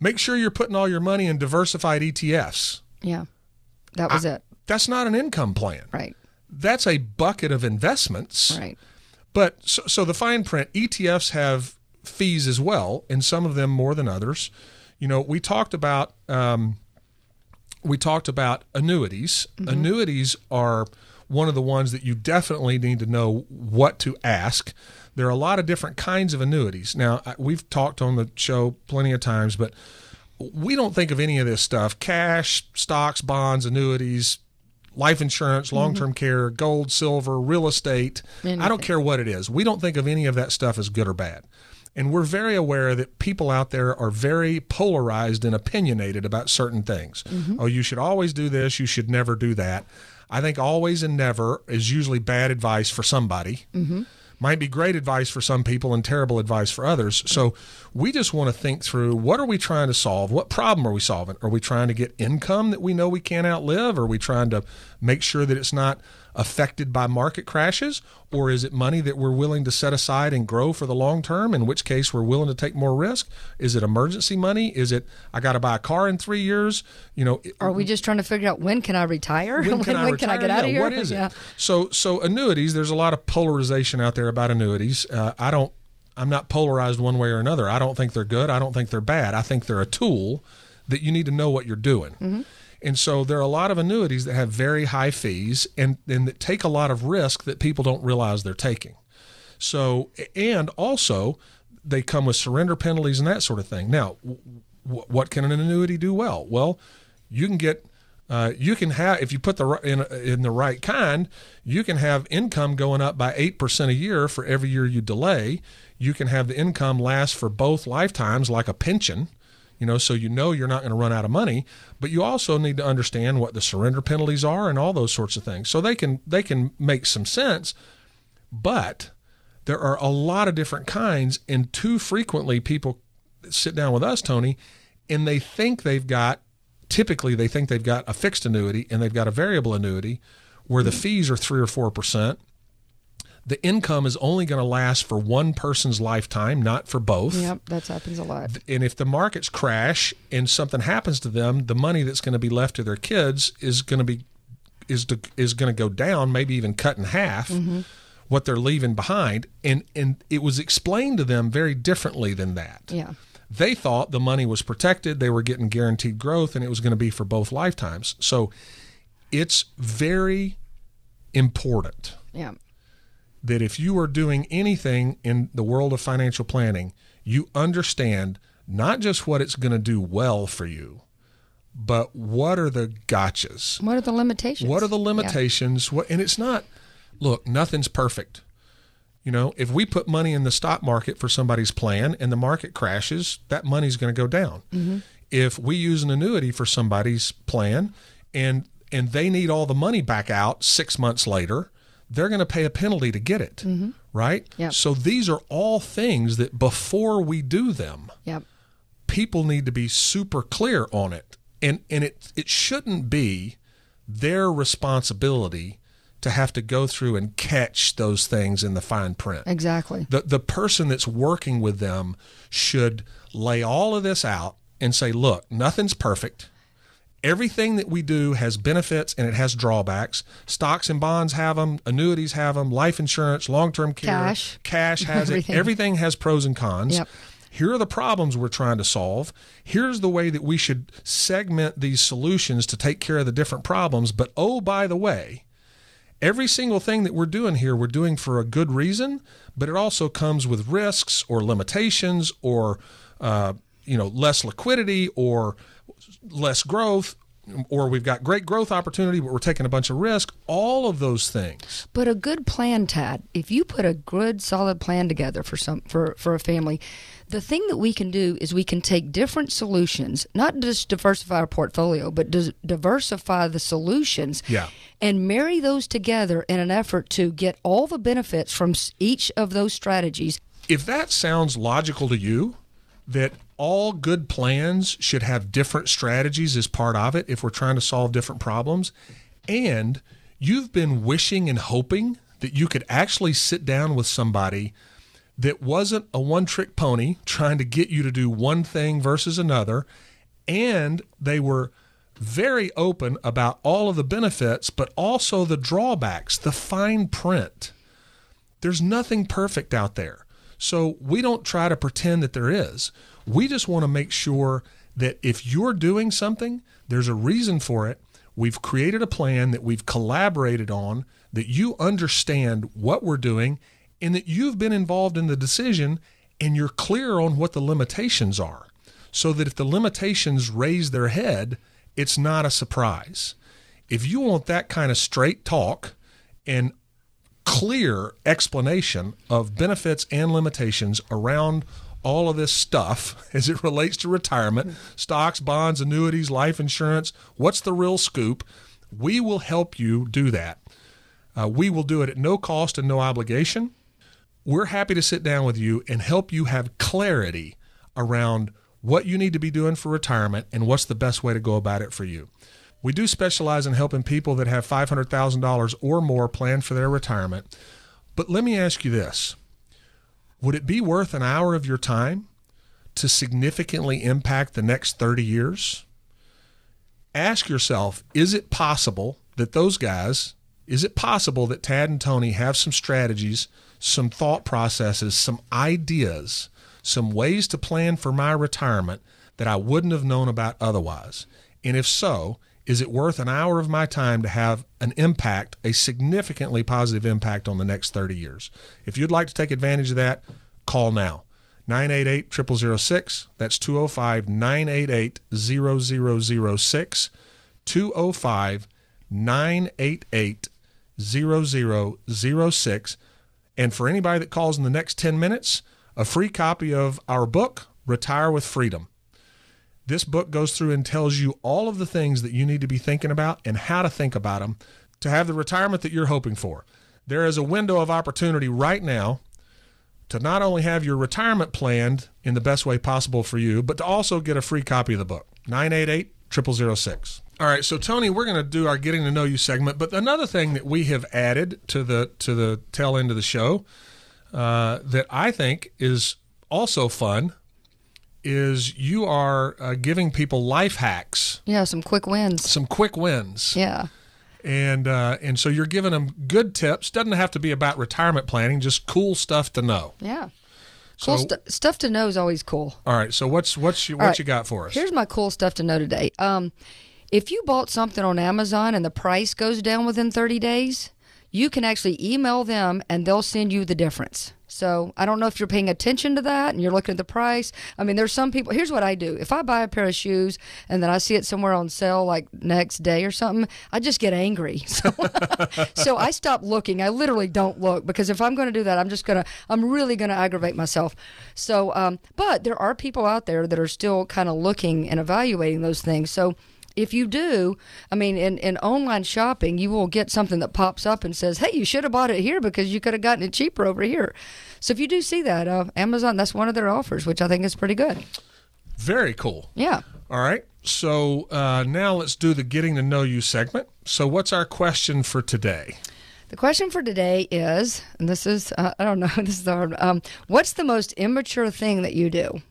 Make sure you're putting all your money in diversified ETFs. Yeah, that was it. That's not an income plan. Right. That's a bucket of investments. Right. But so, so the fine print ETFs have fees as well, and some of them more than others. You know, we talked about um, we talked about annuities. Annuities are one of the ones that you definitely need to know what to ask. There are a lot of different kinds of annuities. Now, we've talked on the show plenty of times, but we don't think of any of this stuff cash, stocks, bonds, annuities, life insurance, mm-hmm. long term care, gold, silver, real estate. I don't care what it is. We don't think of any of that stuff as good or bad. And we're very aware that people out there are very polarized and opinionated about certain things. Mm-hmm. Oh, you should always do this, you should never do that. I think always and never is usually bad advice for somebody mm-hmm. might be great advice for some people and terrible advice for others. So we just want to think through what are we trying to solve? What problem are we solving? Are we trying to get income that we know we can't outlive? Are we trying to make sure that it's not affected by market crashes? Or is it money that we're willing to set aside and grow for the long term, in which case we're willing to take more risk? Is it emergency money? Is it I got to buy a car in three years? You know, Are we just trying to figure out when can I retire? when [laughs] can, I, when retire? get out of here? What is Yeah. it? So, so annuities. There's a lot of polarization out there about annuities. Uh, I don't. I'm not polarized one way or another. I don't think they're good. I don't think they're bad. I think they're a tool that you need to know what you're doing. Mm-hmm. And so there are a lot of annuities that have very high fees and, and that take a lot of risk that people don't realize they're taking. So, and also they come with surrender penalties and that sort of thing. Now, w- what can an annuity do well? Well, you can get, uh, you can have, if you put the in, in the right kind, you can have income going up by 8% a year for every year you delay. You can have the income last for both lifetimes like a pension you know so you know you're not going to run out of money but you also need to understand what the surrender penalties are and all those sorts of things. So they can they can make some sense but there are a lot of different kinds and too frequently people sit down with us tony and they think they've got typically they think they've got a fixed annuity and they've got a variable annuity where the fees are 3 or 4 percent the income is only going to last for one person's lifetime not for both Yep, that happens a lot. and if the markets crash and something happens to them, the money that's going to be left to their kids is going to be is to, is going to go down, maybe even cut in half mm-hmm. what they're leaving behind. And and it was explained to them very differently than that. Yeah. They thought the money was protected, they were getting guaranteed growth, and it was going to be for both lifetimes. So it's very important Yeah. That if you are doing anything in the world of financial planning, you understand not just what it's going to do well for you, but what are the gotchas? What are the limitations? What are the Yeah. limitations? What and it's not look, nothing's perfect. You know, if we put money in the stock market for somebody's plan and the market crashes, that money's going to go down. Mm-hmm. If we use an annuity for somebody's plan and and they need all the money back out 6 months later, they're going to pay a penalty to get it. Right? Mm-hmm. Yep. So these are all things that before we do them, Yep. people need to be super clear on it and and it it shouldn't be their responsibility to have to go through and catch those things in the fine print Exactly. the the person that's working with them should lay all of this out and say look nothing's perfect everything that we do has benefits and it has drawbacks stocks and bonds have them annuities have them life insurance long-term care Cash. cash has Everything. it everything has pros and cons Yep. here are the problems we're trying to solve. Here's the way that we should segment these solutions to take care of the different problems. But oh, by the way, every single thing that we're doing here, we're doing for a good reason, but it also comes with risks or limitations or, uh, you know, less liquidity or less growth. Or we've got great growth opportunity, but we're taking a bunch of risk. All of those things. But a good plan, Tad, if you put a good solid plan together for some for, for a family, the thing that we can do is we can take different solutions, not just diversify our portfolio, but diversify the solutions Yeah. and marry those together in an effort to get all the benefits from each of those strategies. if that sounds logical to you, that all good plans should have different strategies as part of it if we're trying to solve different problems, and you've been wishing and hoping that you could actually sit down with somebody that wasn't a one trick pony trying to get you to do one thing versus another, and they were very open about all of the benefits, but also the drawbacks, the fine print there's nothing perfect out there. So we don't try to pretend that there is. We just want to make sure that if you're doing something, there's a reason for it. We've created a plan that we've collaborated on that you understand what we're doing and that you've been involved in the decision and you're clear on what the limitations are so that if the limitations raise their head, it's not a surprise. If you want that kind of straight talk and clear explanation of benefits and limitations around all of this stuff [laughs] as it relates to retirement, stocks, bonds, annuities, life insurance, what's the real scoop? We will help you do that. Uh, we will do it at no cost and no obligation. We're happy to sit down with you and help you have clarity around what you need to be doing for retirement and what's the best way to go about it for you. We do specialize in helping people that have $500,000 or more planned for their retirement. But let me ask you this Would it be worth an hour of your time to significantly impact the next 30 years? Ask yourself is it possible that those guys, is it possible that Tad and Tony have some strategies, some thought processes, some ideas, some ways to plan for my retirement that I wouldn't have known about otherwise? And if so, is it worth an hour of my time to have an impact, a significantly positive impact on the next 30 years? If you'd like to take advantage of that, call now. 988 0006. That's 205 988 0006. 205 988 0006. And for anybody that calls in the next 10 minutes, a free copy of our book, Retire with Freedom. This book goes through and tells you all of the things that you need to be thinking about and how to think about them to have the retirement that you're hoping for. There is a window of opportunity right now to not only have your retirement planned in the best way possible for you, but to also get a free copy of the book. 988 0006. All right, so Tony, we're going to do our getting to know you segment, but another thing that we have added to the to the tail end of the show uh, that I think is also fun is you are uh, giving people life hacks, Yeah, some quick wins. some quick wins, Yeah. and uh, and so you're giving them good tips. Doesn't have to be about retirement planning, just cool stuff to know. Yeah. Cool So- stu- stuff to know is always cool. All right, so what's what's you, what right. you got for us? Here's my cool stuff to know today. Um, if you bought something on Amazon and the price goes down within 30 days, you can actually email them and they'll send you the difference. So I don't know if you're paying attention to that and you're looking at the price. I mean, there's some people. Here's what I do: if I buy a pair of shoes and then I see it somewhere on sale, like next day or something, I just get angry. [laughs] So, so I stop looking. I literally don't look because if I'm going to do that, I'm just gonna, I'm really going to aggravate myself. So, um, but there are people out there that are still kind of looking and evaluating those things. So if you do, I mean, in, in online shopping, you will get something that pops up and says, hey, you should have bought it here because you could have gotten it cheaper over here. So if you do see that, uh, Amazon, that's one of their offers, which I think is pretty good. Very cool. Yeah. All right, so uh, now let's do the getting to know you segment. So what's our question for today? The question for today is, and this is, uh, I don't know, [laughs] this is hard. Um, what's the most immature thing that you do?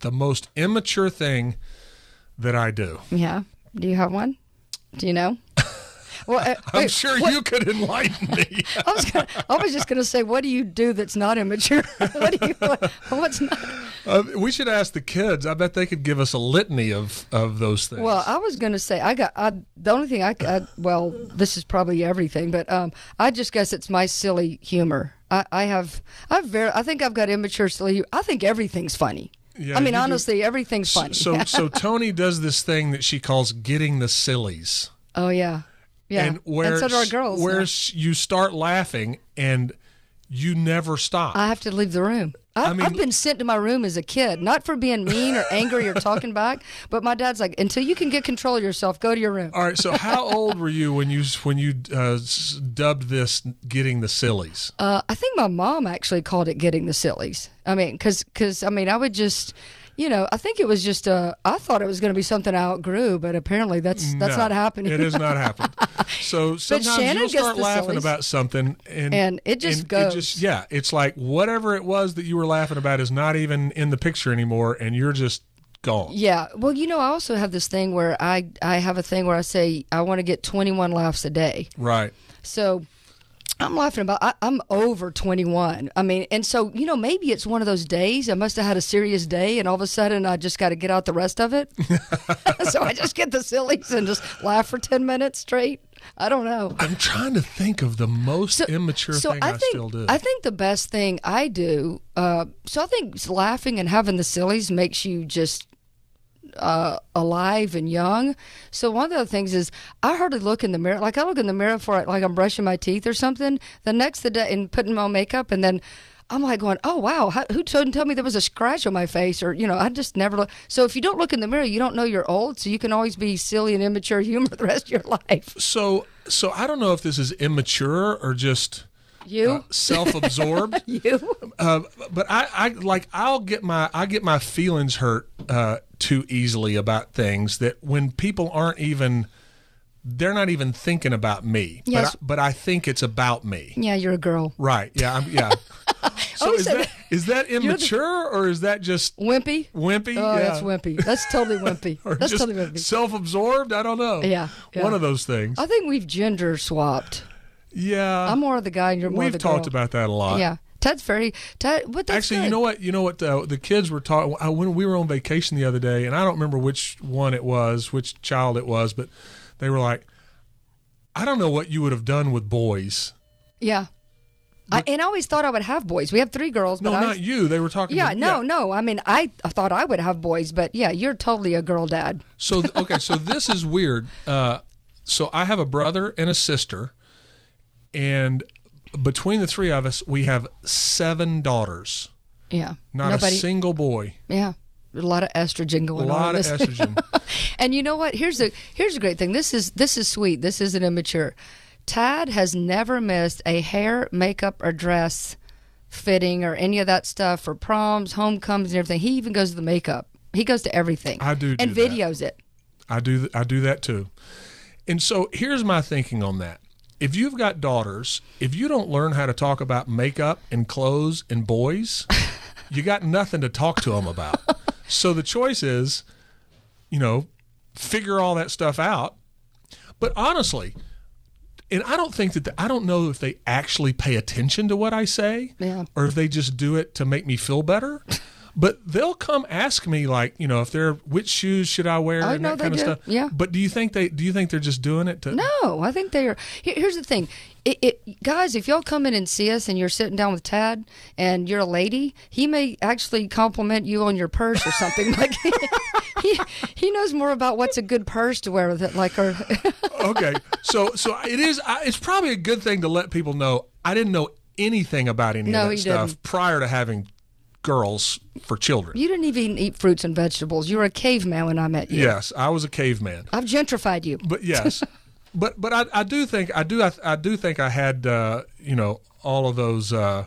The most immature thing that I do. Yeah. Do you have one? Do you know? [laughs] Well, uh, I'm wait, sure what- you could enlighten me. [laughs] I was, gonna, I was just going to say, what do you do that's not immature? [laughs] what do you? What, what's not? Uh, we should ask the kids. I bet they could give us a litany of, of those things. Well, I was going to say I got I, the only thing I, I well, this is probably everything, but um, I just guess it's my silly humor. I, I have I've very I think I've got immature silly. hu- I think everything's funny. Yeah, I mean, you do. honestly, everything's funny. so [laughs] so Tony does this thing that she calls getting the sillies. oh yeah, yeah. And where so do our girls. where now. you start laughing and you never stop. I have to leave the room. I, I mean- I've been sent to my room as a kid, not for being mean or angry or talking back, but my dad's like, until you can get control of yourself, go to your room. All right. So how old were you when you when you uh, dubbed this getting the sillies? Uh, I think my mom actually called it getting the sillies. I mean, because because I mean, I would just, you know, I think it was just uh, I thought it was going to be something I outgrew, but apparently that's that's No, not happening. It has not [laughs] happened. So sometimes you'll start laughing sillies. about something, and And it just goes. yeah, it's like whatever it was that you were laughing about is not even in the picture anymore, and you're just gone. Yeah. Well, you know, I also have this thing where I I have a thing where I say I want to get 21 laughs a day. Right. So I'm laughing about. I, I'm over 21. I mean, and so you know, maybe it's one of those days. I must have had a serious day, and all of a sudden, I just got to get out the rest of it. [laughs] so I just get the sillies and just laugh for 10 minutes straight. I don't know. I'm trying to think of the most immature so thing I, I think still do. I think the best thing I do. Uh, so I think laughing and having the sillies makes you just uh, alive and young. So one of the things is I hardly look in the mirror. Like I look in the mirror for like I'm brushing my teeth or something. The next the day and putting my makeup, and then I'm like going, oh wow, who told tell me there was a scratch on my face or you know I just never look. So if you don't look in the mirror, you don't know you're old. So you can always be silly and immature [laughs] humor the rest of your life. so so I don't know if this is immature or just You, uh, self-absorbed. [laughs] you. uh, but I, I like I'll get my I get my feelings hurt uh, too easily about things that when people aren't even they're not even thinking about me. Yes. But I, but I think it's about me. Yeah, you're a girl. Right. Yeah. I'm, yeah. [laughs] so always is that is that [laughs] immature or is that just Wimpy. wimpy? Oh, yeah. that's wimpy. That's totally wimpy. That's totally wimpy. self-absorbed? I don't know. Yeah, yeah. One of those things. I think we've gender swapped. Yeah. I'm more of the guy and you're more We've the talked girl. about that a lot. Yeah, Ted's very Ted. But that's Actually, you know what? You know what? Uh, the kids were talking when we were on vacation the other day, and I don't remember which one it was, which child it was, but they were like, "I don't know what you would have done with boys." Yeah. I, and I always thought I would have boys. We have three girls. No, but I not you. They were talking. Yeah, to, no, no. I mean, I thought I would have boys, but yeah, you're totally a girl dad. So okay, so this is weird. Uh, so I have a brother and a sister, and between the three of us, we have seven daughters. Yeah. Not Nobody. a single boy. yeah. A lot of estrogen A going on. A lot in of estrogen. [laughs] And you know what? Here's the here's a great thing. This is this is sweet. This isn't immature. Tad has never missed a hair, makeup, or dress fitting or any of that stuff for proms, homecomings, and everything. He even goes to the makeup. He goes to everything. I do and do that. videos it. I do I do that too. And so here's my thinking on that. If you've got daughters, if you don't learn how to talk about makeup and clothes and boys, [laughs] you got nothing to talk to them about. so the choice is, you know, figure all that stuff out. But honestly, and I don't think that the, I don't know if they actually pay attention to what I say Yeah. or if they just do it to make me feel better. [laughs] But they'll come ask me like, you know, if they're which shoes should I wear I and know that kind of do. stuff. Yeah. But do you think they do you think they're just doing it to No, I think they are. Here, here's the thing, it, it, guys. If y'all come in and see us, and you're sitting down with Tad, and you're a lady, he may actually compliment you on your purse or something. [laughs] like he, he knows more about what's a good purse to wear with it. Like her, [laughs] okay. So so it is it's probably a good thing to let people know I didn't know anything about any No, of that stuff didn't. prior to having girls for children. you didn't even eat fruits and vegetables. You were a caveman when I met you. Yes, I was a caveman. I've gentrified you. But yes, [laughs] but but I, I do think I do I, I do think I had uh, you know all of those uh,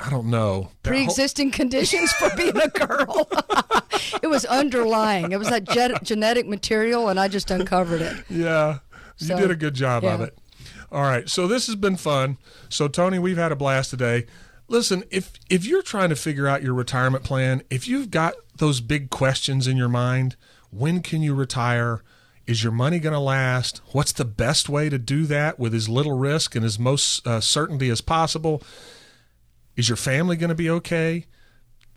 I don't know Pre-existing conditions for [laughs] being a girl. [laughs] it was underlying. It was that gen- genetic material, and I just uncovered it. Yeah, you did a good job of it. All right, so this has been fun. So Tony, we've had a blast today. Listen, if if you're trying to figure out your retirement plan, if you've got those big questions in your mind, when can you retire? Is your money going to last? What's the best way to do that with as little risk and as most uh, certainty as possible? Is your family going to be okay?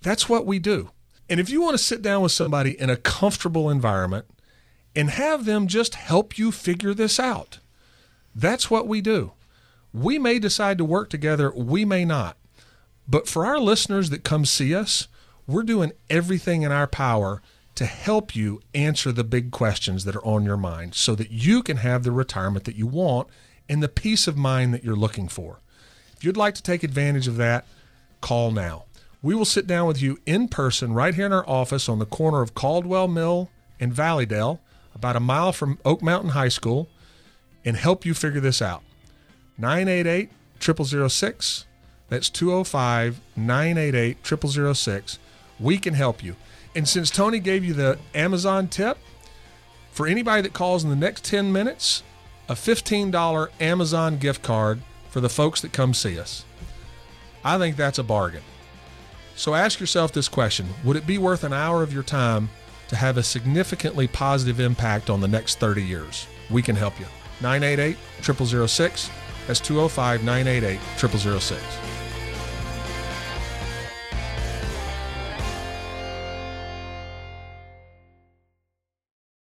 That's what we do. And if you want to sit down with somebody in a comfortable environment and have them just help you figure this out, that's what we do. We may decide to work together, we may not. But for our listeners that come see us, we're doing everything in our power to help you answer the big questions that are on your mind so that you can have the retirement that you want and the peace of mind that you're looking for. If you'd like to take advantage of that, call now. We will sit down with you in person right here in our office on the corner of Caldwell Mill and Valleydale, about a mile from Oak Mountain High School, and help you figure this out. 988 0006. That's 205 988 0006. We can help you. And since Tony gave you the Amazon tip, for anybody that calls in the next 10 minutes, a $15 Amazon gift card for the folks that come see us. I think that's a bargain. So ask yourself this question Would it be worth an hour of your time to have a significantly positive impact on the next 30 years? We can help you. 988 0006. That's 205 988 0006.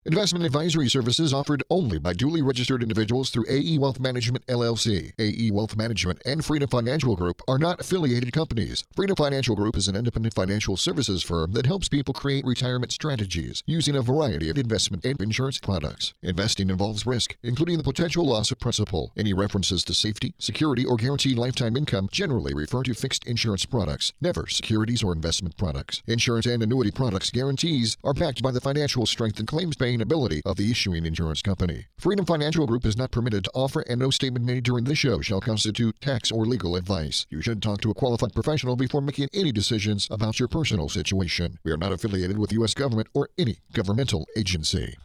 Investment advisory services offered only by duly registered individuals through AE Wealth Management LLC. AE Wealth Management and Freedom Financial Group are not affiliated companies. Freedom Financial Group is an independent financial services firm that helps people create retirement strategies using a variety of investment and insurance products. Investing involves risk, including the potential loss of principal. Any references to safety, security, or guaranteed lifetime income generally refer to fixed insurance products, never securities or investment products. Insurance and annuity products guarantees are backed by the financial strength and claims paying ability of the issuing insurance company. Freedom Financial Group is not permitted to offer, and no statement made during this show shall constitute tax or legal advice. You should talk to a qualified professional before making any decisions about your personal situation. We are not affiliated with the U.S. government or any governmental agency.